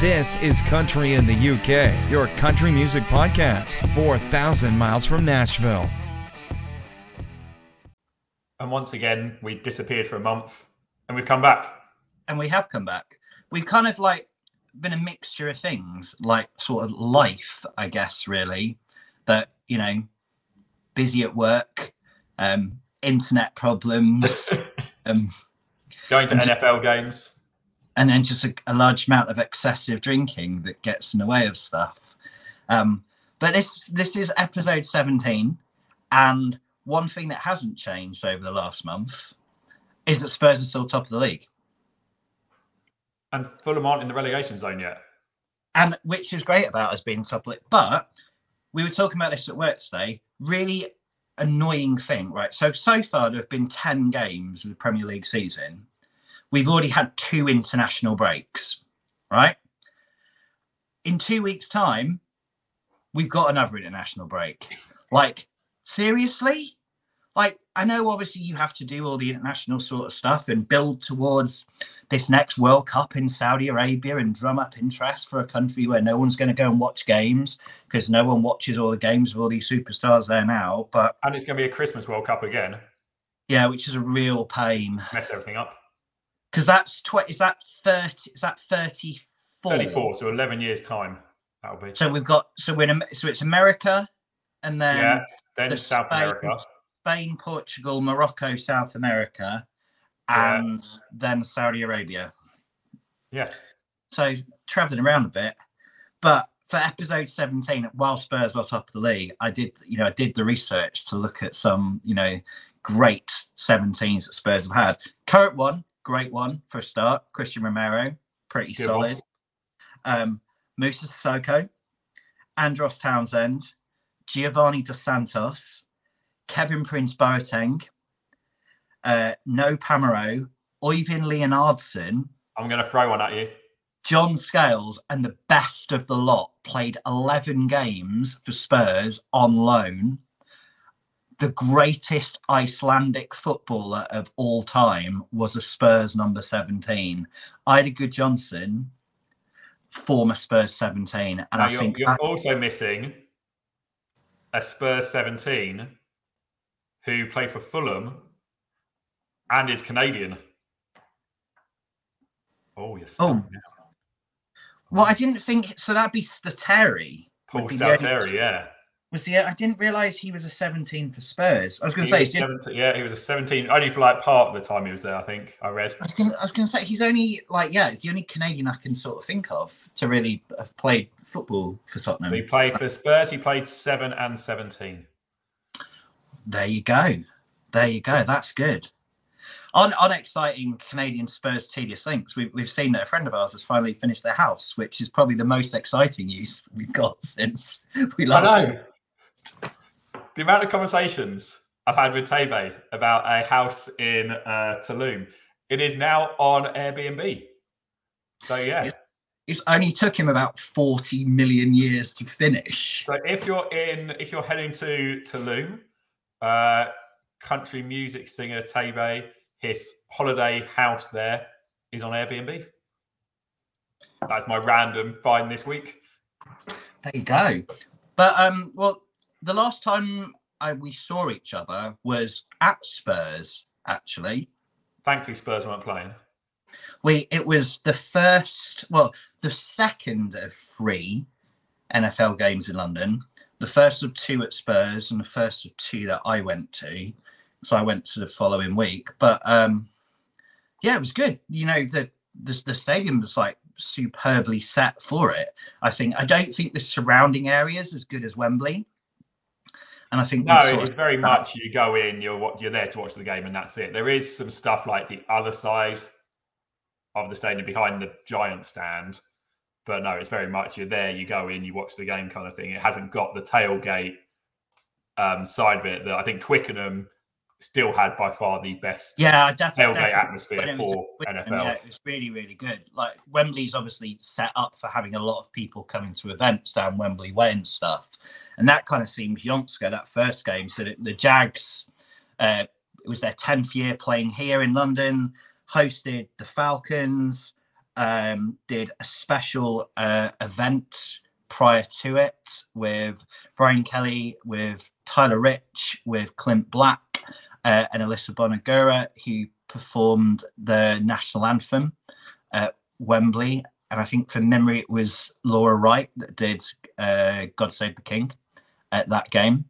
This is Country in the UK, your country music podcast, 4,000 miles from Nashville. And once again, we disappeared for a month and we've come back. And we have come back. We've kind of like been a mixture of things, like sort of life, I guess, really. That, you know, busy at work, um, internet problems, um, going to NFL games and then just a, a, large amount of excessive drinking that gets in the way of stuff. Um, but this this is episode 17, and one thing that hasn't changed over the last month is that Spurs are still top of the league. And Fulham aren't in the relegation zone yet. And which is great about us being top of it. But we were talking about this at work today. Really annoying thing, right? So so far there have been 10 games of the Premier League season we've already had two international breaks, right? In two weeks' time, we've got another international break. Like, seriously? Like, I know obviously you have to do all the international sort of stuff and build towards this next World Cup in Saudi Arabia and drum up interest for a country where no one's going to go and watch games because no one watches all the games of all these superstars there now. But and it's going to be a Christmas World Cup again. Yeah, which is a real pain. Mess everything up because that's 20 is that 30 is that 34 34 so 11 years time that'll be. So we've got so we're in so it's america and then yeah then the south spain, america. Spain portugal morocco south america and yeah. then saudi arabia. Yeah. So traveling around a bit but for episode 17 while spurs are top of the league i did you know i did the research to look at some you know great 17s that spurs have had. Current one great one for a start. Cristian Romero, pretty Good solid. Um, Moussa Sissoko, Andros Townsend, Giovanni Dos Santos, Kevin Prince Boateng, uh, Noé Pamarot, Øyvind Leonhardsen. I'm going to throw one at you. John Scales and the best of the lot played 11 games for Spurs on loan the greatest Icelandic footballer of all time was a Spurs number 17. Eidur Gudjohnsen, former Spurs 17. And now I you're, think you're also missing a Spurs 17 who played for Fulham and is Canadian. Oh, yes. Oh. Well, I didn't think so. That'd be Stalteri. Paul Stalteri, yeah was the I didn't realize he was a 17 for Spurs. I was going to say, 17, yeah, he was a 17 only for like part of the time he was there. I think I read. I was going to say he's only like yeah, he's the only Canadian I can sort of think of to really have played football for Tottenham. he played for Spurs. He played seven and 17. There you go. There you go. That's good. On, on exciting Canadian Spurs tedious links, we've, we've seen that a friend of ours has finally finished their house, which is probably the most exciting news we've got since we last. I know the amount of conversations I've had with Tebey about a house in uh, Tulum, it is now on Airbnb. So yeah. It's, it's, only took him about 40 million years to finish. So if you're in, if you're heading to Tulum, uh, country music singer Tebey, his holiday house there is on Airbnb. That's my random find this week. There you go. But um, well, the last time I, we saw each other was at Spurs, actually. Thankfully, Spurs weren't playing. We it was the first, well, the second of three NFL games in London. The first of two at Spurs, and the first of two that I went to. So I went to the following week, but um, yeah, it was good. You know, the the, the stadium was like superbly set for it. I think I don't think the surrounding area is as good as Wembley. And I think no, it's very that. much you go in, you're you're there to watch the game, and that's it. There is some stuff like the other side of the stadium behind the giant stand, but no, it's very much you're there, you go in, you watch the game kind of thing. It hasn't got the tailgate um, side of it that I think Twickenham still had by far the best yeah definitely, tailgate definitely. atmosphere for NFL. Yeah, it was really really good. Like Wembley's obviously set up for having a lot of people coming to events down Wembley Way and stuff, and that kind of seems youngster that first game. So the Jags, uh, it was their tenth year playing here in London, hosted the Falcons. um, did a special uh, event prior to it with Brian Kelley, with Tyler Rich, with Clint Black, uh, and Alyssa Bonagura, who performed the national anthem at Wembley. And I think from memory, it was Laura Wright that did uh, God Save the King at that game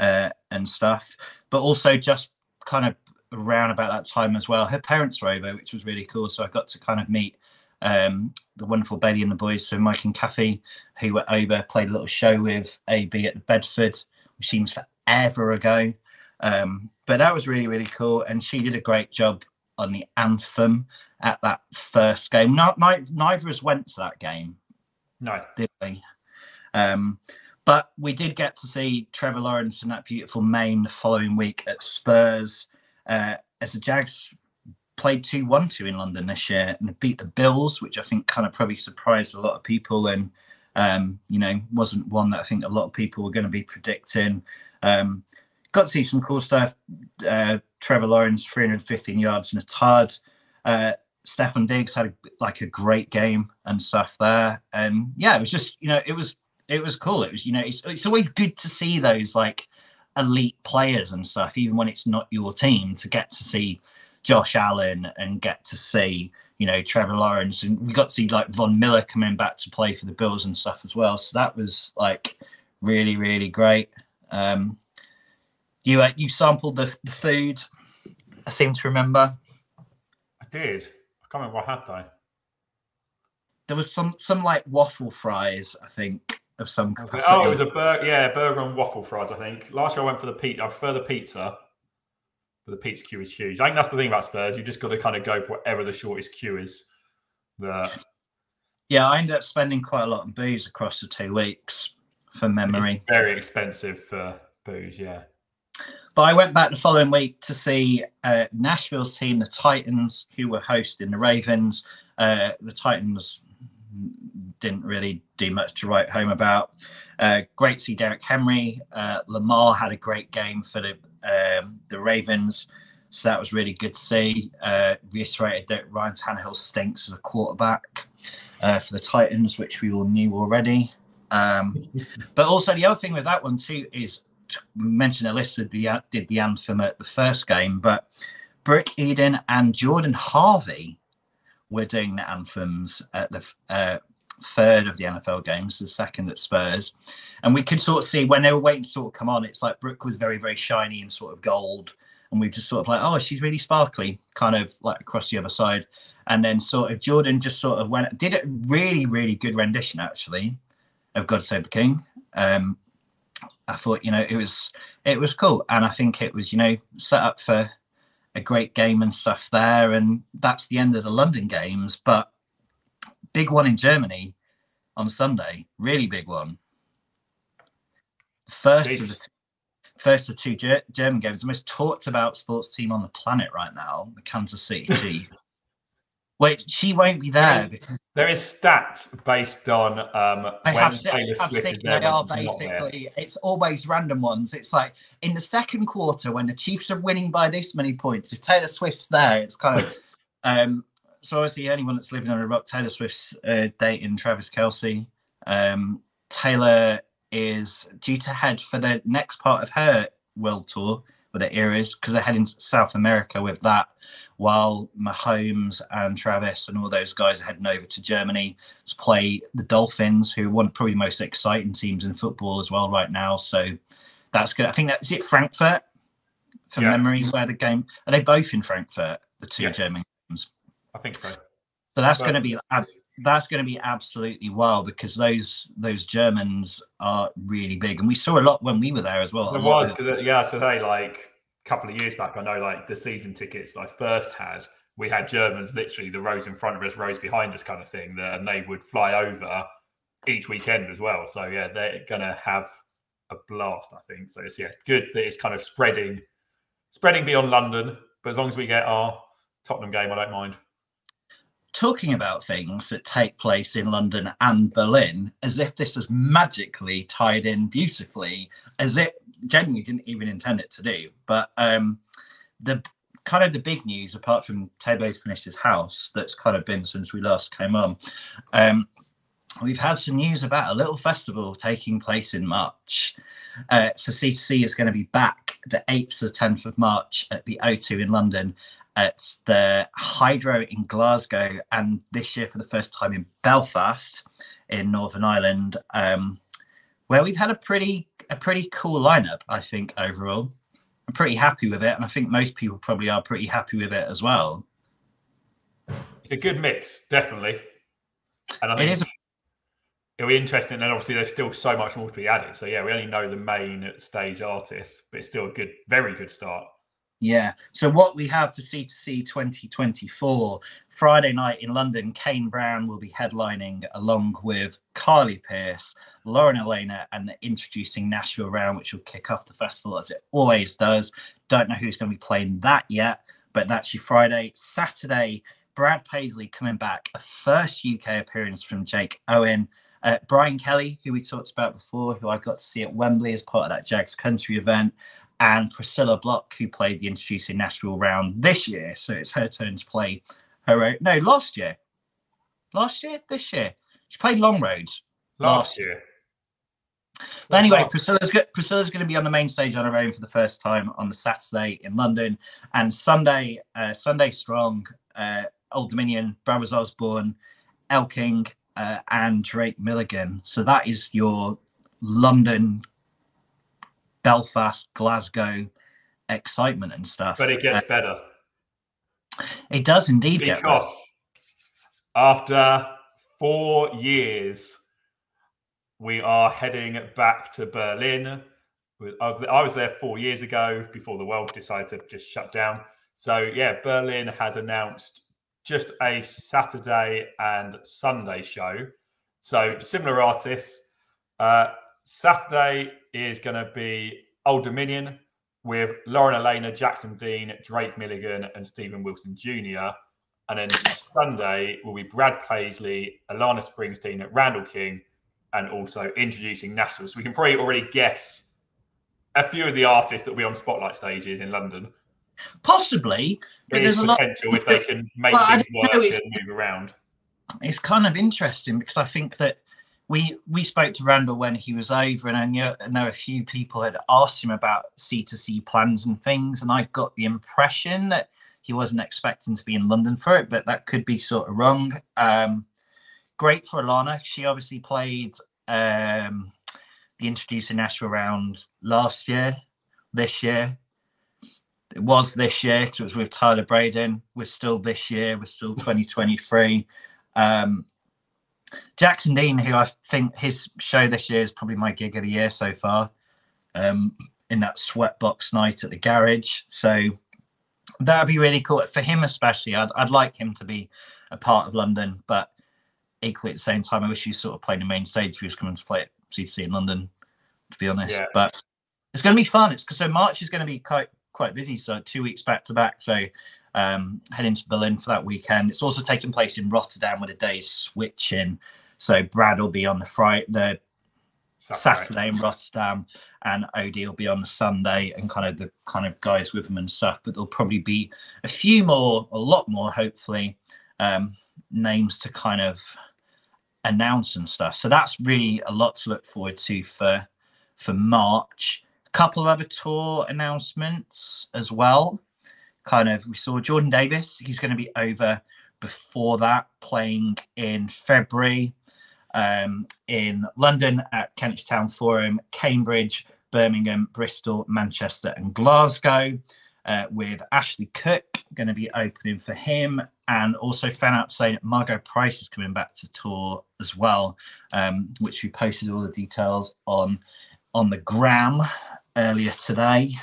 uh, and stuff. But also just kind of around about that time as well, her parents were over, which was really cool. So I got to kind of meet um, the wonderful Baillie and the boys. So Mike and Kathy, who were over, played a little show with AB at the Bedford, which seems forever ago. Um, but that was really, really cool. And she did a great job on the anthem at that first game. Not, not neither of us went to that game. No. Did we? Um, but we did get to see Trevor Lawrence in that beautiful mane the following week at Spurs. Uh, as the Jags played 2 1 2 in London this year and beat the Bills, which I think kind of probably surprised a lot of people and, um, you know, wasn't one that I think a lot of people were going to be predicting. Um, got to see some cool stuff. Uh, Trevor Lawrence, 315 yards and a tad. Uh, Stefon Diggs had a, like a great game and stuff there. And yeah, it was just, you know, it was, it was cool. It was, you know, it's, it's always good to see those like elite players and stuff, even when it's not your team, to get to see Josh Allen and get to see, you know, Trevor Lawrence. And we got to see like Von Miller coming back to play for the Bills and stuff as well. So that was like really, really great. Um, you uh, you sampled the, the food. I seem to remember. I did. I can't remember what had though. There was some some like waffle fries, I think, of some capacity. Oh, it was a burger. Yeah, burger and waffle fries. I think last year I went for the pizza. I prefer the pizza, but the pizza queue is huge. I think that's the thing about Spurs. You just got to kind of go for whatever the shortest queue is. But yeah, I ended up spending quite a lot on booze across the two weeks, from memory. very expensive for booze. Yeah. But I went back the following week to see uh, Nashville's team, the Titans, who were hosting the Ravens. Uh, the Titans didn't really do much to write home about. Uh, great to see Derrick Henry. Uh, Lamar had a great game for the um, the Ravens, so that was really good to see. Uh, reiterated that Ryan Tannehill stinks as a quarterback uh, for the Titans, which we all knew already. Um, but also the other thing with that one too is mentioned Alyssa did the anthem at the first game, but Brooke Eden and Jordan Harvey were doing the anthems at the uh, third of the NFL games, the second at Spurs. And we could sort of see when they were waiting to sort of come on, it's like Brooke was very, very shiny and sort of gold. And we just sort of like, oh, she's really sparkly, kind of like across the other side. And then sort of Jordan just sort of went, did a really, really good rendition actually of God Save the King. Um, I thought, you know, it was it was cool, and I think it was, you know, set up for a great game and stuff there. And that's the end of the London games, but big one in Germany on Sunday, really big one. First of the first of two Ger- German games, the most talked about sports team on the planet right now, the Kansas City Chiefs. Wait, she won't be there There because There is stats based on um, I when have Taylor I've Swift is there. they are versus not there. basically. It's always random ones. It's like in the second quarter when the Chiefs are winning by this many points. If Taylor Swift's there, it's kind of. um, so obviously, anyone that's living on a rock, Taylor Swift's uh, dating Travis Kelce. Um, Taylor is due to head for the next part of her world tour with the Eras because they're heading to South America with that, while Mahomes and Travis and all those guys are heading over to Germany to play the Dolphins, who are one of probably the most exciting teams in football as well right now. So that's good. I think that's it. Frankfurt, from Yeah. memory, where the game are they both in Frankfurt? The two Yes. German games. I think so. So that's going to be that's going to be absolutely wild because those those Germans are really big, and we saw a lot when we were there as well. Lot was because uh, yeah, so they like a couple of years back. I know like the season tickets I first had, we had Germans literally the rows in front of us, rows behind us, kind of thing. That and they would fly over each weekend as well. So yeah, they're gonna have a blast. I think so. It's yeah, good that it's kind of spreading, spreading beyond London. But as long as we get our Tottenham game, I don't mind. Talking about things that take place in London and Berlin as if this was magically tied in beautifully, as it genuinely didn't even intend it to do. But um, the kind of the big news, apart from Tebey's finished his house, that's kind of been since we last came on. Um, we've had some news about a little festival taking place in March. Uh, so C2C is going to be back the 8th to the 10th of March at the O2 in London, at the Hydro in Glasgow, and this year for the first time in Belfast in Northern Ireland, um, where we've had a pretty a pretty cool lineup, I think overall. I'm pretty happy with it, and I think most people probably are pretty happy with it as well. It's a good mix, definitely. And I think it is. It'll be interesting, and obviously there's still so much more to be added. So yeah, we only know the main stage artists, but it's still a good, very good start. Yeah. So what we have for C2C 2024 Friday night in London, Kane Brown will be headlining along with Carly Pearce, Lauren Alaina, and the introducing Nashville round, which will kick off the festival as it always does. Don't know who's going to be playing that yet, but that's your Friday. Saturday, Brad Paisley coming back, a first UK appearance from Jake Owen. Uh, Brian Kelley, who we talked about before, who I got to see at Wembley as part of that Jags Country event, and Priscilla Block, who played the introducing Nashville round this year. So it's her turn to play her own. No, last year. Last year? This year. She played Long Roads last, last year. But anyway, Priscilla's, Priscilla's going to be on the main stage on her own for the first time on the Saturday in London, and Sunday, uh, Sunday Strong, uh, Old Dominion, Brothers Osborne, Elle King, uh, and Drake Milligan. So that is your London Belfast, Glasgow excitement and stuff. But it gets uh, better. It does indeed because get better. after four years, we are heading back to Berlin. I was I was there four years ago before the world decided to just shut down. So yeah, Berlin has announced just a Saturday and Sunday show. So similar artists. Uh, Saturday is going to be Old Dominion with Lauren Alaina, Jackson Dean, Drake Milligan, and Stephen Wilson Jr. And then Sunday will be Brad Paisley, Alana Springsteen, Randall King, and also introducing Nashville. So we can probably already guess a few of the artists that will be on spotlight stages in London. Possibly, but there's a potential lot, if they can make things work and move around. It's kind of interesting because I think that we we spoke to Randall when he was over, and I know, know a few people had asked him about C to C plans and things, and I got the impression that he wasn't expecting to be in London for it, but that could be sort of wrong. Um, great for Alana. She obviously played um, the Introducing Nashville round last year, this year. It was this year because it was with Tyler Braden. We're still this year. We're still 2023. Um, Jackson Dean, who I think his show this year is probably my gig of the year so far, um, in that sweatbox night at the garage. So that'd be really cool for him, especially. I'd, I'd like him to be a part of London, but equally at the same time, I wish he sort of played the main stage if he was coming to play at C2C in London, to be honest. Yeah. But it's going to be fun. It's so March is going to be quite quite busy. So two weeks back to back. So um, heading to Berlin for that weekend. It's also taking place in Rotterdam with a day's switching. So Brad will be on the Friday, the Saturday. Saturday in Rotterdam, and Odie will be on the Sunday, and kind of the kind of guys with him and stuff. But there'll probably be a few more, a lot more, hopefully, um, names to kind of announce and stuff. So that's really a lot to look forward to for for March. A couple of other tour announcements as well. Kind of, we saw Jordan Davis. He's going to be over before that, playing in February um, in London at Kentish Town Forum, Cambridge, Birmingham, Bristol, Manchester, and Glasgow. Uh, with Ashley Cooke going to be opening for him, and also found out saying that Margo Price is coming back to tour as well, um, which we posted all the details on on the gram earlier today.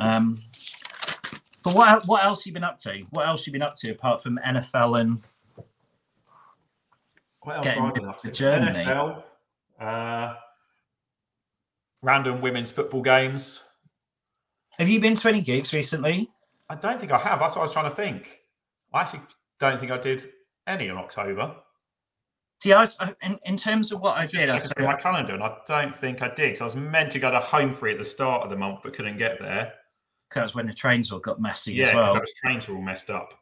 Um, but what what else have you been up to? What else have you been up to apart from NFL and what else getting been up to? Germany? NFL, uh, random women's football games. Have you been to any gigs recently? I don't think I have. That's what I was trying to think. I actually don't think I did any in October. See, I, was, in, in terms of what I did, I my calendar, and I don't think I did. So I was meant to go to Home Free at the start of the month, but couldn't get there. That was when the trains all got messy yeah, as well. those trains were all messed up.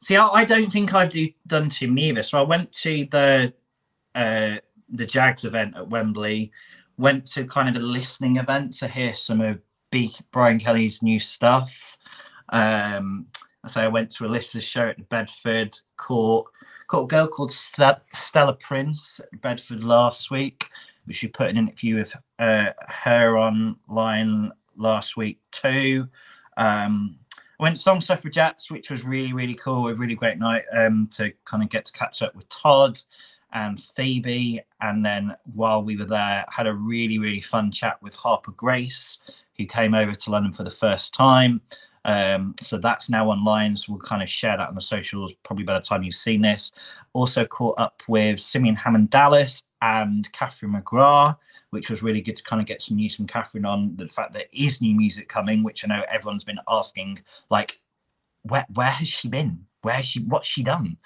See, I, I don't think I've do, done too many either. So I went to the uh, the Jags event at Wembley, went to kind of a listening event to hear some of B, Brian Kelley's new stuff. Um, so I went to Alyssa's show at the Bedford Court. Caught a girl called Stella Prince at Bedford last week, which we put an interview with uh, her online last week too. Um, I went Song Suffragettes, which was really, really cool. A really great night um, to kind of get to catch up with Todd and Phoebe. And then while we were there, had a really, really fun chat with Harper Grace, who came over to London for the first time. Um, so that's now online. So we'll kind of share that on the socials probably by the time you've seen this. Also caught up with Simeon Hammond Dallas and Catherine McGrath, which was really good to kind of get some news from Catherine on the fact that is new music coming, which I know everyone's been asking, like, where where has she been? Where she what's she done?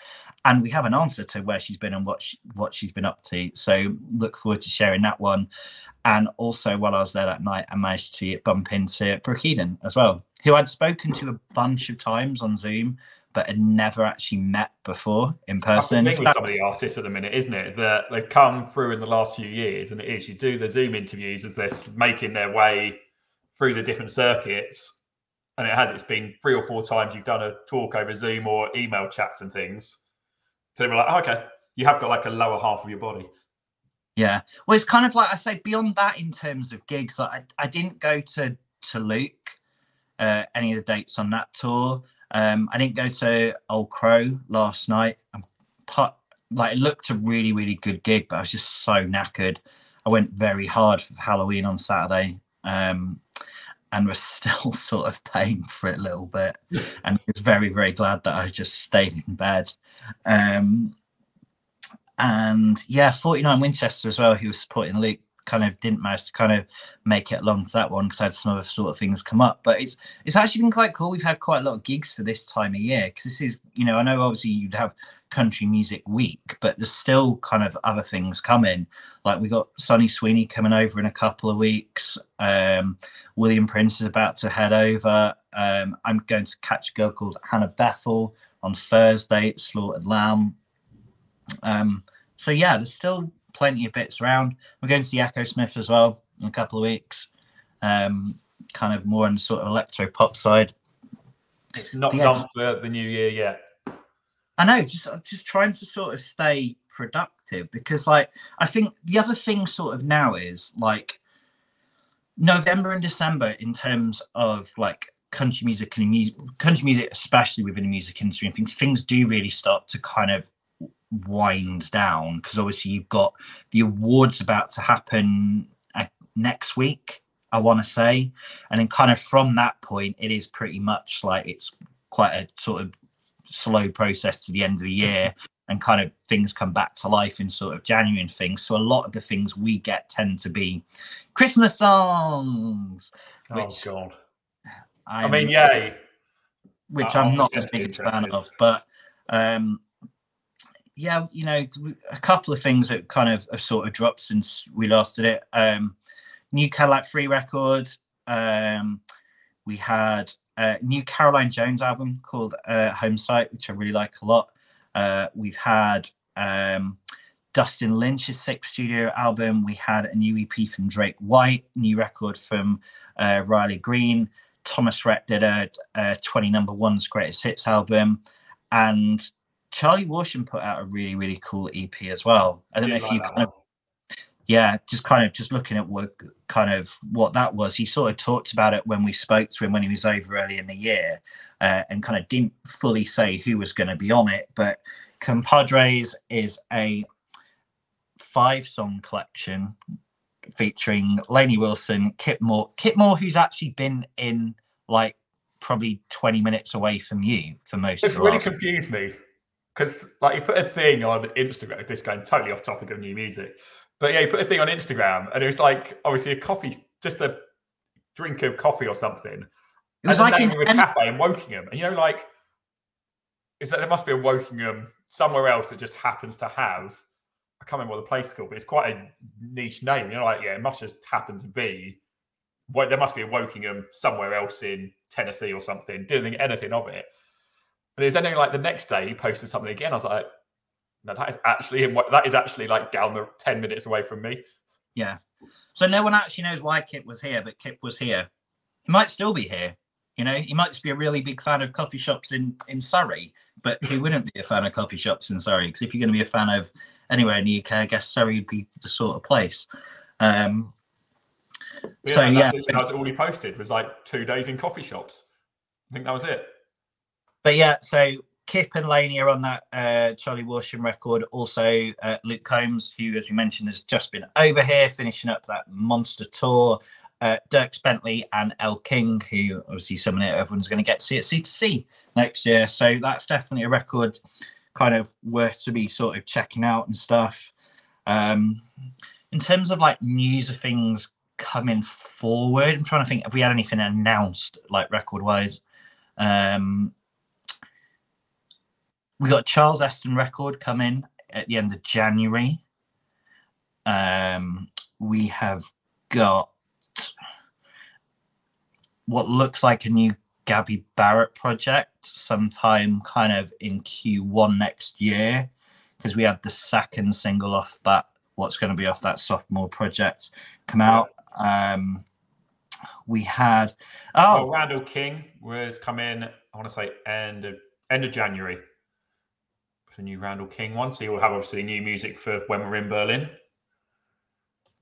And we have an answer to where she's been and what she, what she's been up to. So look forward to sharing that one. And also, while I was there that night, I managed to bump into Brooke Eden as well, who I'd spoken to a bunch of times on Zoom, but had never actually met before in person. That's the with some of the artists at the minute, isn't it? That they've come through in the last few years, and it is you do the Zoom interviews as they're making their way through the different circuits, and it has. It's been three or four times you've done a talk over Zoom or email chats and things. So they were like, oh, okay, you have got like a lower half of your body. Yeah. Well, it's kind of like I say, beyond that, in terms of gigs, like I, I didn't go to to Luke uh, any of the dates on that tour. Um, I didn't go to Old Crow last night. I'm put, like it looked a really really good gig, but I was just so knackered. I went very hard for Halloween on Saturday. Um, and was still sort of paying for it a little bit. and I was very, very glad that I just stayed in bed. Um, and yeah, 49 Winchester as well, he was supporting Luke, kind of didn't manage to kind of make it along to that one because I had some other sort of things come up. But it's it's actually been quite cool. We've had quite a lot of gigs for this time of year because this is, you know, I know obviously you'd have country music week, but there's still kind of other things coming. Like we got Sunny Sweeney coming over in a couple of weeks. Um, William Prince is about to head over. Um, I'm going to catch a girl called Hannah Bethel on Thursday at Slaughtered Lamb. Um, so yeah, there's still plenty of bits around. We're going to see Echosmith as well in a couple of weeks. Um, kind of more on the sort of electro pop side. It's not yeah, done for the new year yet. I know, just just trying to sort of stay productive because, like, I think the other thing sort of now is like November and December in terms of like country music and music, country music, especially within the music industry, and things things do really start to kind of wind down because obviously you've got the awards about to happen uh, next week i want to say. And then kind of from that point it is pretty much like it's quite a sort of slow process to the end of the year and kind of things come back to life in sort of january and things. So a lot of the things we get tend to be christmas songs oh which oh god. I'm, i mean yay. Which i'm not the biggest fan of but um yeah, you know, a couple of things that kind of have sort of dropped since we last did it. Um, new Cadillac Three record. Um, we had a new Caroline Jones album called uh, Home Site, which I really like a lot. Uh, we've had um, Dustin Lynch's sixth studio album. We had a new EP from Drake White, new record from uh, Riley Green. Thomas Rhett did a, a 20 number ones greatest hits album. And Charlie Worsham put out a really, really cool EP as well. I don't know if like you kind of, yeah, just kind of just looking at what kind of what that was. He sort of talked about it when we spoke to him when he was over early in the year, uh, and kind of didn't fully say who was going to be on it. But Compadres is a five song collection featuring Lainey Wilson, Kip Moore, Kip Moore, who's actually been in like probably 20 minutes away from you for most it's really confused me because like you put a thing on Instagram. This going totally off topic of new music, but yeah, you put a thing on Instagram, and it was like obviously a coffee, just a drink of coffee or something. It was like in a cafe in Wokingham, and you know, like is that there must be a Wokingham somewhere else that just happens to have. I can't remember what the place is called, but it's quite a niche name. You know, like yeah, it must just happen to be well, there must be a Wokingham somewhere else in Tennessee or something. Didn't think anything of it. And it was only like the next day he posted something again. I was like, no, that is actually that is actually like down the ten minutes away from me. Yeah. So no one actually knows why Kip was here, but Kip was here. He might still be here. You know, he might just be a really big fan of coffee shops in in Surrey, but he wouldn't be a fan of coffee shops in Surrey because if you're going to be a fan of anywhere in the UK, I guess Surrey would be the sort of place. Um, yeah, so yeah, that was all he posted was like two days in coffee shops. I think that was it. But yeah, so Kip and Lainey are on that uh, Charlie Worsham record. Also, uh, Luke Combs, who, as we mentioned, has just been over here finishing up that monster tour. Uh, Dierks Bentley and Elle King, who obviously someone everyone's going to get to see at C2C next year. So that's definitely a record kind of worth to be sort of checking out and stuff. Um, in terms of like news of things coming forward, I'm trying to think if we had anything announced like record wise. Um, we got Charles Esten record coming at the end of January. Um, we have got what looks like a new Gabby Barrett project sometime kind of in Q1 next year because we had the second single off that what's going to be off that sophomore project come out. Um, we had oh Randall King was come in. I want to say end of end of January the new Randall King one. So you'll have obviously new music for when we're in Berlin.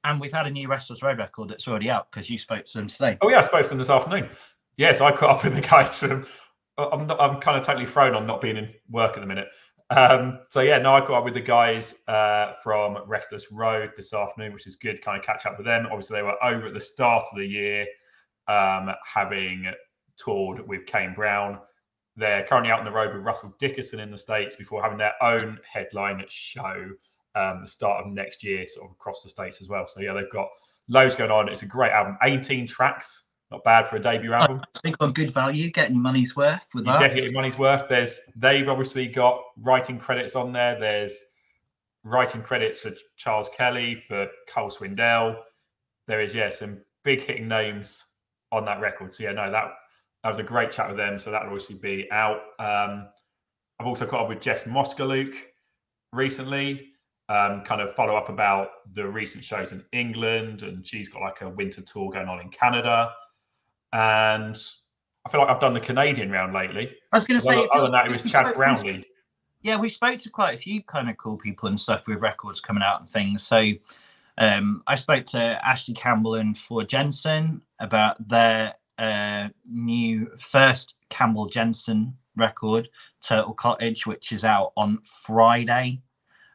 And we've had a new Restless Road record that's already out because you spoke to them today. Oh yeah, I spoke to them this afternoon. Yes, I caught up with the guys from. I'm not, I'm kind of totally thrown on not being in work at the minute. Um, so yeah, no, I caught up with the guys uh, from Restless Road this afternoon, which is good. Kind of catch up with them. Obviously, they were over at the start of the year, um, having toured with Kane Brown. They're currently out on the road with Russell Dickerson in the States before having their own headline show um, the start of next year, sort of across the States as well. So, yeah, they've got loads going on. It's a great album, 18 tracks. Not bad for a debut album. I think on good value, getting money's worth with you that. Definitely money's worth. There's they've obviously got writing credits on there. There's writing credits for Charles Kelley, for Cole Swindell. There is, yeah, some big hitting names on that record. So yeah, no, that that was a great chat with them. So that'll obviously be out. Um, I've also caught up with Jess Moskaluk recently, um, kind of follow up about the recent shows in England, and she's got like a winter tour going on in Canada. And I feel like I've done the Canadian round lately. I was going to say, other, other than that, it was Chad Brownlee. Yeah, we spoke to quite a few kind of cool people and stuff with records coming out and things. So um, I spoke to Ashley Campbell and Floor Jensen about their uh, new first Campbell Jensen record, Turtle Cottage, which is out on Friday.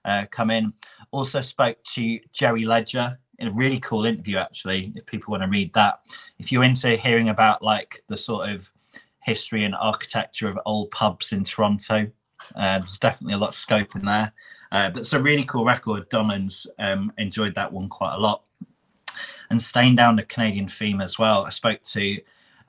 Uh, come in. Also spoke to Jerry Leger in a really cool interview, actually. If people want to read that, if you're into hearing about like the sort of history and architecture of old pubs in Toronto, uh, there's definitely a lot of scope in there. Uh, but it's a really cool record. Donlands um, enjoyed that one quite a lot and staying down the Canadian theme as well, I spoke to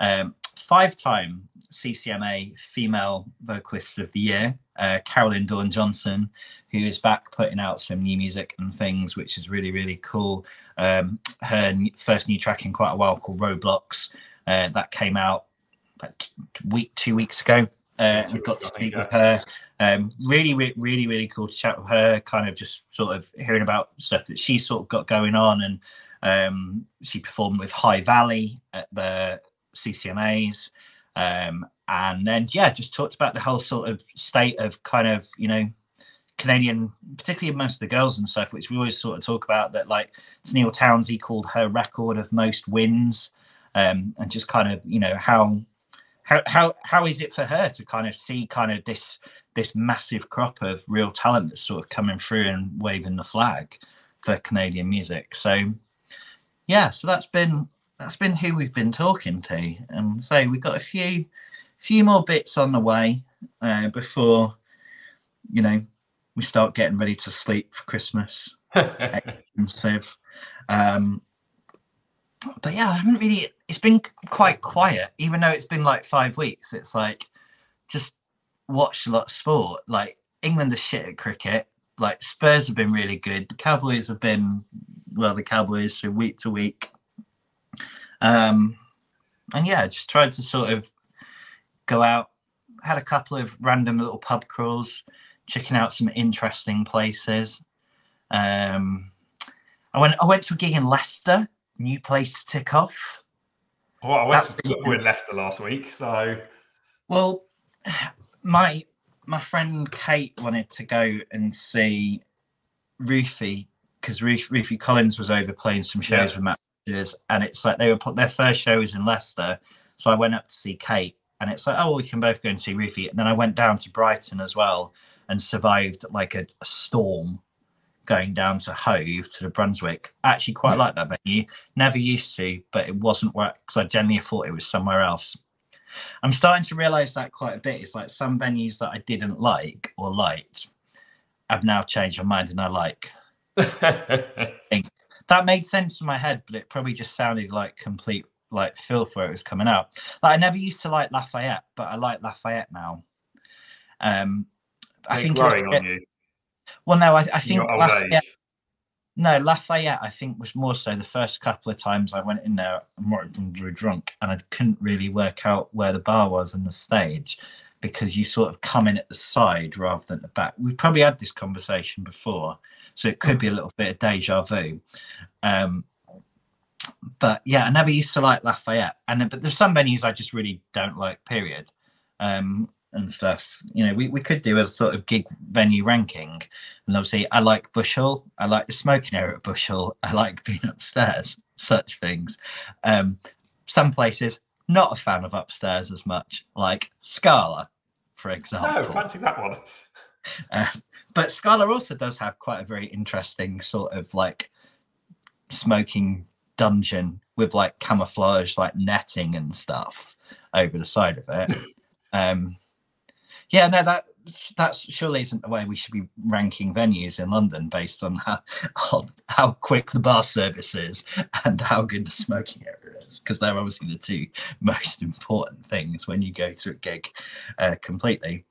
um, five-time CCMA Female Vocalist of the Year, uh, Carolyn Dawn Johnson, who is back putting out some new music and things, which is really really cool. Um, her first new track in quite a while called Roadblocks uh, that came out about week two weeks ago. Uh, and got to speak with her. Um, really, really, really, really cool to chat with her. Kind of just sort of hearing about stuff that she sort of got going on and um, she performed with High Valley at the CCMAs. Um, and then, yeah, just talked about the whole sort of state of kind of, you know, Canadian, particularly most of the girls and stuff, which we always sort of talk about that like Tenille Townes called her record of most wins. Um, and just kind of, you know, how how how how is it for her to kind of see kind of this this massive crop of real talent that's sort of coming through and waving the flag for Canadian music. So yeah, so that's been that's been who we've been talking to, and so we've got a few few more bits on the way uh, before you know we start getting ready to sleep for Christmas. expensive. Um, but yeah, I haven't really. It's been quite quiet, even though it's been like five weeks. It's like just watched a lot of sport. Like England are shit at cricket. Like Spurs have been really good. The Cowboys have been well, the Cowboys so week to week. Um, and yeah, just tried to sort of go out. Had a couple of random little pub crawls, checking out some interesting places. Um, I went. I went to a gig in Leicester, new place to tick off. Well, I went to football in Leicester last week, so well, my my friend Kate wanted to go and see Rufy because Rufy Collins was over playing some shows yeah. with Matt and it's like they were put their first show was in Leicester, so I went up to see Kate, and it's like, oh, well, we can both go and see Rufy. And then I went down to Brighton as well and survived like a, a storm going down to Hove to the Brunswick. I actually quite like that venue. Never used to, but it wasn't work because I generally thought it was somewhere else. I'm starting to realize that quite a bit. It's like some venues that I didn't like or liked, I've now changed my mind and I like. that made sense in my head, but it probably just sounded like complete like filth where it was coming out. Like I never used to like Lafayette, but I like Lafayette now. Um, I think growing on you. Well, no, I, I think Lafayette. Age. No, Lafayette, I think was more so the first couple of times I went in there, I'm very drunk, and I couldn't really work out where the bar was and the stage because you sort of come in at the side rather than the back. We've probably had this conversation before, so it could be a little bit of deja vu. Um, but yeah, I never used to like Lafayette, and but there's some venues I just really don't like. Period. Um, and stuff. You know, we, we could do a sort of gig venue ranking. And obviously, I like Bush Hall. I like the smoking area at Bush Hall. I like being upstairs, such things. Um, some places, not a fan of upstairs as much, like Scala, for example. No, fancy that one. Uh, but Scala also does have quite a very interesting sort of like smoking dungeon with like camouflage, like netting and stuff over the side of it. um, yeah, no, that that surely isn't the way we should be ranking venues in London based on how on how quick the bar service is and how good the smoking area is, because they're obviously the two most important things when you go to a gig uh, completely.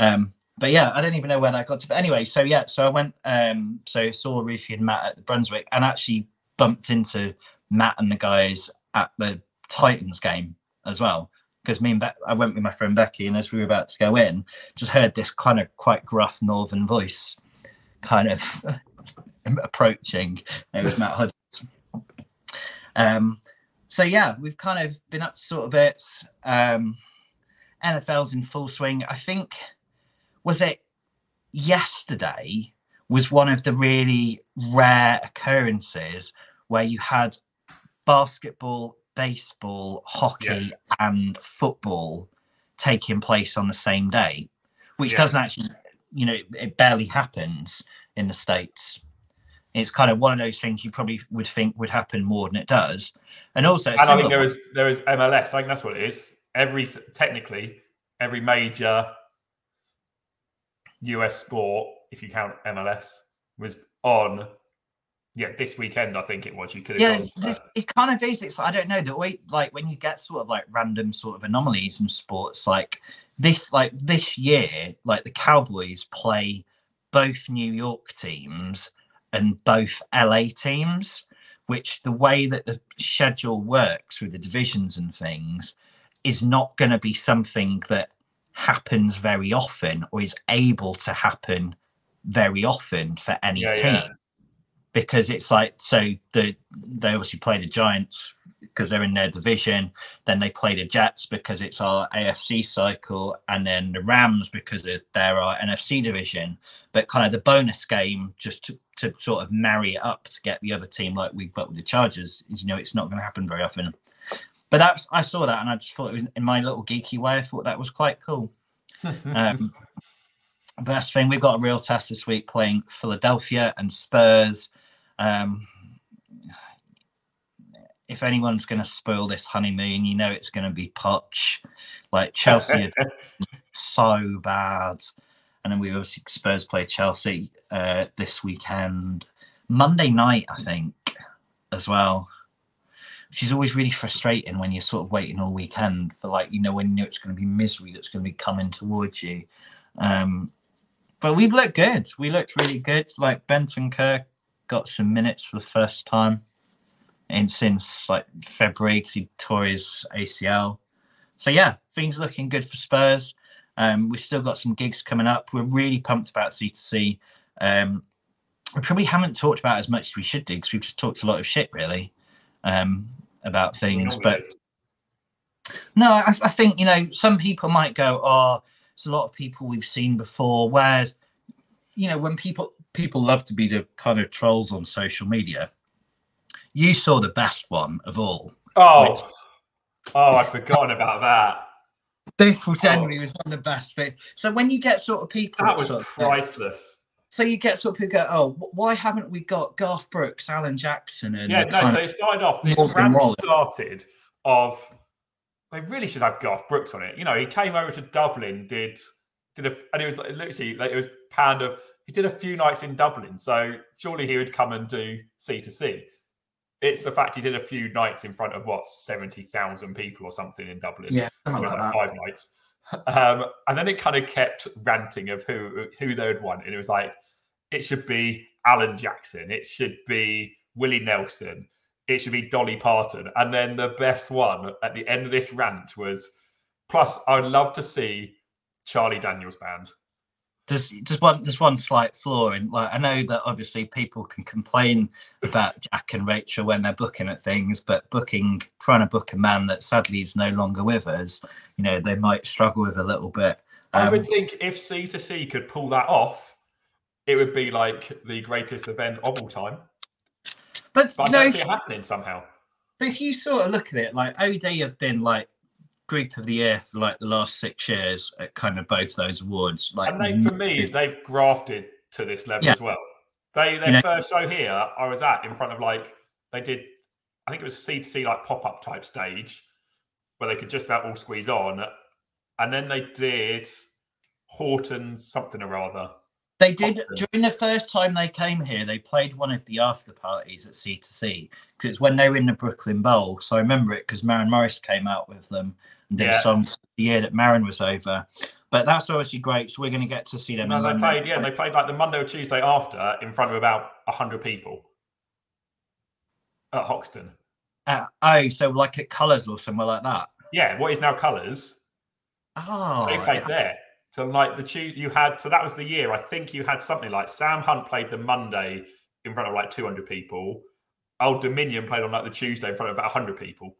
Um, but yeah, I don't even know where that got to. But anyway, so yeah, so I went, um, so saw Rufy and Matt at the Brunswick, and actually bumped into Matt and the guys at the Titans game as well because me and Be- I went with my friend Becky, and as we were about to go in, just heard this kind of quite gruff northern voice, kind of approaching. It was Matt Hudson. Um, so yeah, we've kind of been up to sort of bits. Um, NFL's in full swing. I think was it yesterday was one of the really rare occurrences where you had basketball baseball, hockey, yeah. and football taking place on the same day, which yeah. doesn't actually, you know, it barely happens in the States. It's kind of one of those things you probably would think would happen more than it does. And also, and I think there is there is MLS. I think that's what it is. Every technically every major US sport, if you count MLS, was on yeah, this weekend I think it was. You could have yeah, uh, it kind of is. It's I don't know the way like when you get sort of like random sort of anomalies in sports like this like this year like the Cowboys play both New York teams and both LA teams, which the way that the schedule works with the divisions and things is not going to be something that happens very often or is able to happen very often for any yeah, team. Yeah because it's like so the they obviously play the Giants because they're in their division. Then they play the Jets because it's our AFC cycle, and then the Rams because they're our NFC division. But kind of the bonus game, just to, to sort of marry it up to get the other team like we've got with the Chargers, you know it's not going to happen very often. But that's I saw that and I just thought it was in my little geeky way. I thought that was quite cool. um, but that's the thing. We've got a real test this week playing Philadelphia and Spurs. Um, if anyone's going to spoil this honeymoon, you know it's going to be Poch. Like Chelsea, so bad. And then we obviously Spurs play Chelsea uh, this weekend, Monday night, I think, as well. Which is always really frustrating when you're sort of waiting all weekend for like you know when you know it's going to be misery that's going to be coming towards you. Um, but we've looked good. We looked really good. Like Bentancur got some minutes for the first time in since like February because he tore his ACL. So yeah, things looking good for Spurs. Um, we've still got some gigs coming up. We're really pumped about C2C. Um, we probably haven't talked about as much as we should do because we've just talked a lot of shit really um, about things. But no, I, I, think you know some people might go, "Oh, it's a lot of people we've seen before." Whereas, you know, when people people love to be the kind of trolls on social media, you saw the best one of all. Oh, which... oh, I'd forgotten about that. This oh. generally oh. was one of the best bits. So when you get sort of people, that was sort of priceless. So you get sort of people go, oh, why haven't we got Garth Brooks, Alan Jackson, and yeah, no. So it started off. This brand started of they really should have Garth Brooks on it. You know, he came over to Dublin, did did a, and it was like, literally like it was pound of. He did a few nights in Dublin, so surely he would come and do C to C. It's the fact he did a few nights in front of what seventy thousand people or something in Dublin. Yeah, like, like five nights. Um, and then it kind of kept ranting of who who they would want, and it was like it should be Alan Jackson, it should be Willie Nelson, it should be Dolly Parton. And then the best one at the end of this rant was plus I'd love to see Charlie Daniels band. Just, just one, just one slight flaw in like I know that obviously people can complain about Jack and Rachel when they're booking at things, but booking, trying to book a man that sadly is no longer with us, you know, they might struggle with a little bit. Um, I would um, think if C to C could pull that off, it would be like the greatest event of all time. But, but I don't see it happening somehow. But if you sort of look at it, like OD have been like group of the year for like the last six years at kind of both those awards. Like, and they, for me, they've grafted to this level yeah. as well. They their you know, first show here, I was at in front of like they did, I think it was C to C like pop up type stage where they could just about all squeeze on, and then they did Horton something or other they did during the first time they came here. They played one of the after parties at C to C because it's when they were in the Brooklyn Bowl. So I remember it because Maren Morris came out with them and did yeah. a song the year that Maren was over. But that's obviously great. So we're going to get to see them. No, they played, yeah, they played like the Monday or Tuesday after in front of about hundred people at Hoxton. Uh, oh, so like at Colours or somewhere like that. Yeah, what is now Colours. Oh, they played yeah. there. So like the two you had, so that was the year. I think you had something like Sam Hunt played the Monday in front of like 200 people. Old Dominion played on like the Tuesday in front of about 100 people.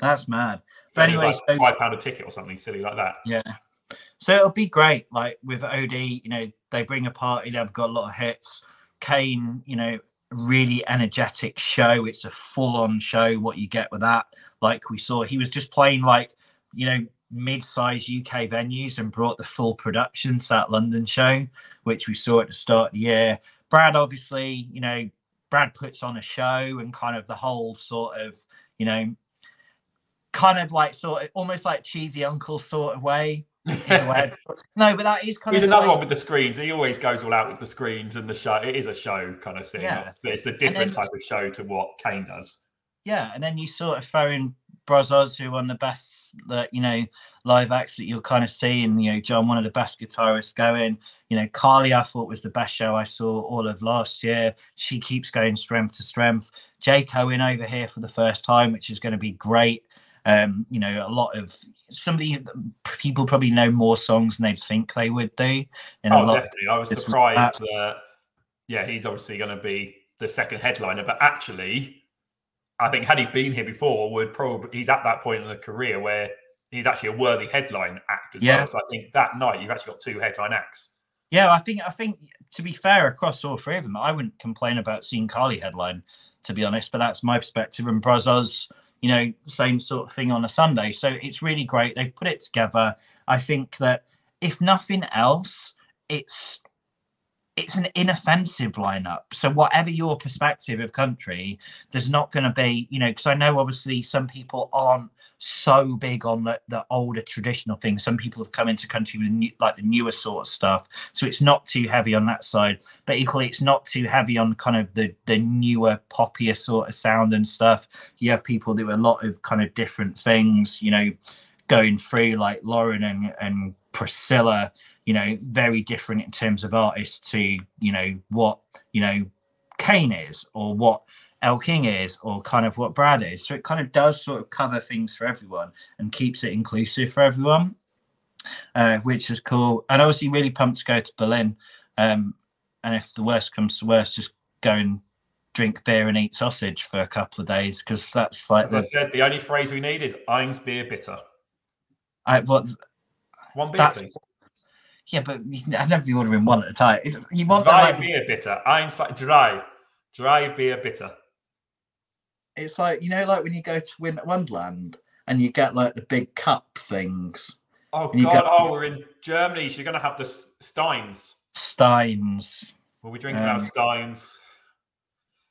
That's mad. But anyway, like so, five pound a ticket or something silly like that. Yeah. So it'll be great. Like with OD, you know, they bring a party. They've got a lot of hits. Kane, you know, really energetic show. It's a full-on show. What you get with that, like we saw, he was just playing like, you know, mid-sized UK venues and brought the full production to that London show, which we saw at the start of the year. Brad, obviously, you know, Brad puts on a show and kind of the whole sort of, you know, kind of like sort of almost like cheesy uncle sort of way. no, but that is kind He's of another one with the screens. He always goes all out with the screens and the show. It is a show kind of thing. Yeah. But it's the different then, type of show to what Kane does. Yeah, and then you sort of throw in Bros who one of the best, that you know, live acts that you'll kind of see, and you know, John, one of the best guitarists going. You know, Carly, I thought was the best show I saw all of last year. She keeps going strength to strength. Jake Owen over here for the first time, which is going to be great. Um, you know, a lot of somebody people probably know more songs than they'd think they would do. And oh, definitely. I was surprised that. that yeah, he's obviously going to be the second headliner, but actually I think had he been here before, would probably he's at that point in the career where he's actually a worthy headline act as yeah. well. So I think that night you've actually got two headline acts. Yeah, I think I think to be fair across all three of them, I wouldn't complain about seeing Carly headline, to be honest. But that's my perspective. And Brazos, you know, same sort of thing on a Sunday. So it's really great. They've put it together. I think that if nothing else, it's it's an inoffensive lineup. So whatever your perspective of country, there's not going to be, you know, because I know obviously some people aren't so big on the, the older traditional things. Some people have come into country with new, like the newer sort of stuff, so it's not too heavy on that side. But equally, it's not too heavy on kind of the the newer poppier sort of sound and stuff. You have people do a lot of kind of different things, you know, going through like Lauren and and Priscilla you know, very different in terms of artists to, you know, what, you know, Kane is or what Elle King is or kind of what Brad is. So it kind of does sort of cover things for everyone and keeps it inclusive for everyone, uh, which is cool. And obviously, really pumped to go to Berlin. Um, and if the worst comes to worst, just go and drink beer and eat sausage for a couple of days because that's like As I said, the only phrase we need is Eins Beer Bitter. I what One beer, please. yeah, but I'd never be ordering one at a time. You want that, Zwei like, Bier Bitter. Eins, like, dry, dry Beer Bitter. It's like you know, like when you go to Winter Wonderland and you get like the big cup things, Oh, God. got- Oh, we're in Germany. So you're going to have the Steins. Steins. We'll be drinking our Um, Steins.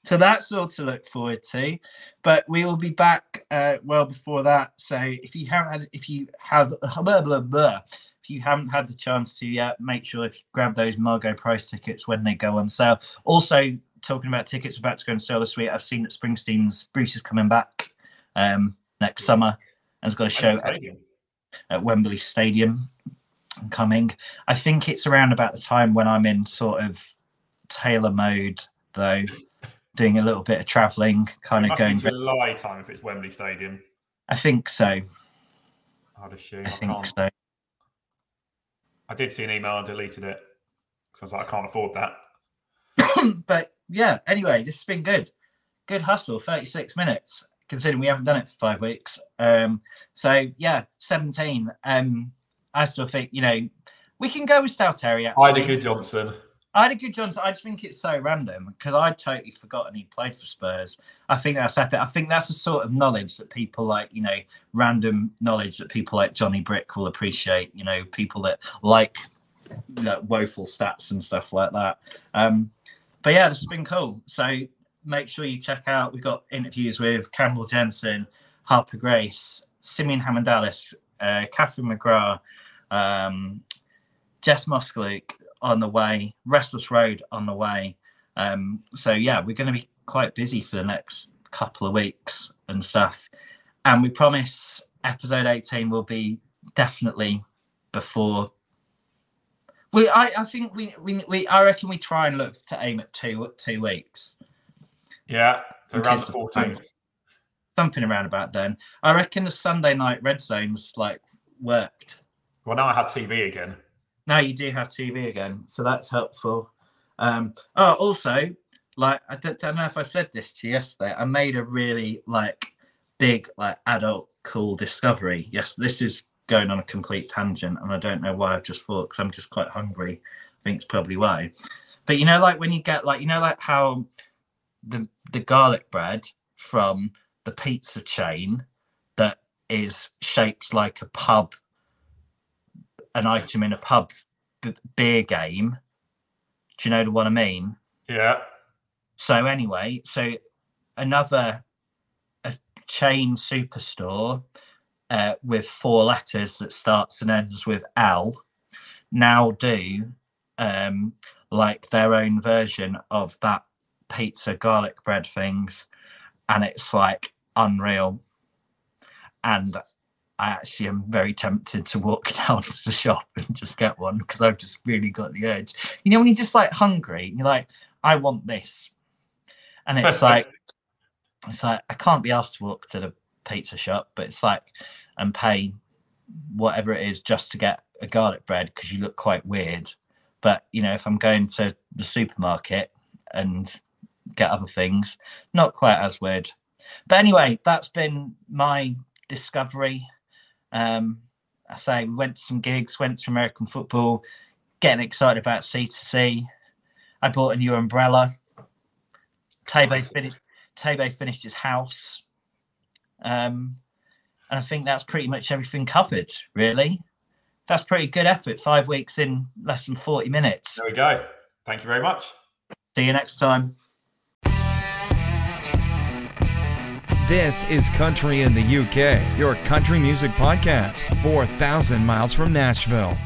So that's all to look forward to. But we will be back uh, well before that. So if you haven't had, if you have, blah, blah, blah, if you haven't had the chance to yet, make sure if you grab those Margo Price tickets when they go on sale. Also, talking about tickets about to go and sell this week, I've seen that Springsteen's Bruce is coming back um, next summer and has got a show at, at Wembley Stadium coming. I think it's around about the time when I'm in sort of Taylor mode, though, doing a little bit of traveling, kind It of going. July time if it's Wembley Stadium. I think so. I'd assume. I I, think can't. so. I did see an email. I deleted it because I was like, I can't afford that. but yeah, anyway, this has been good. Good hustle, 36 minutes, considering we haven't done it for five weeks. Um, so yeah, 17. Um, I still think, you know, we can go with. Eidur actually. Eidur Gudjohnsen. I had a good Johnson. I just think it's so random because I'd totally forgotten he played for Spurs. I think that's epic. I think that's the sort of knowledge that people like, you know, random knowledge that people like Johnny Brick will appreciate. You know, people that like that woeful stats and stuff like that. Um, but yeah, this has been cool. So make sure you check out. We've got interviews with Campbell Jensen, Harper Grace, Simeon Hamandalis, uh, Catherine McGrath, um, Jess Moskaluk on the way, Restless Road on the way. Um, so yeah, we're going to be quite busy for the next couple of weeks and stuff. And we promise episode 18 will be definitely before. We, I, I think we, we, we, I reckon we try and look to aim at two, two weeks, Yeah. So around the 14th. something around about then. I reckon the Sunday night red zones like worked. Well, now I have TV again. now you do have TV again, so that's helpful. Um, oh, also, like I don't, don't know if I said this to you yesterday. I made a really like big like adult cool discovery. Yes, this is going on a complete tangent, and I don't know why I've just thought because I'm just quite hungry. I think it's probably why. But you know, like when you get like you know, like how the the garlic bread from the pizza chain that is shaped like a pub an item in a pub b- beer game. Do you know what I mean? Yeah. So anyway, so another a chain superstore uh, with four letters that starts and ends with L now do um, like their own version of that pizza garlic bread things, and it's like unreal. And I actually am very tempted to walk down to the shop and just get one because I've just really got the urge. You know, when you're just like hungry, you're like, I want this. And it's like, it's like, I can't be asked to walk to the pizza shop, but it's like, and pay whatever it is just to get a garlic bread because you look quite weird. But, you know, if I'm going to the supermarket and get other things, not quite as weird. But anyway, that's been my discovery. Um, I say we went to some gigs, went to American football, getting excited about C2C. I bought a new umbrella. Tebey finished. Tebey finished his house, um, and I think that's pretty much everything covered. Really, that's pretty good effort. Five weeks in less than forty minutes. There we go. Thank you very much. See you next time. This is Country in the UK, your country music podcast, 4,000 miles from Nashville.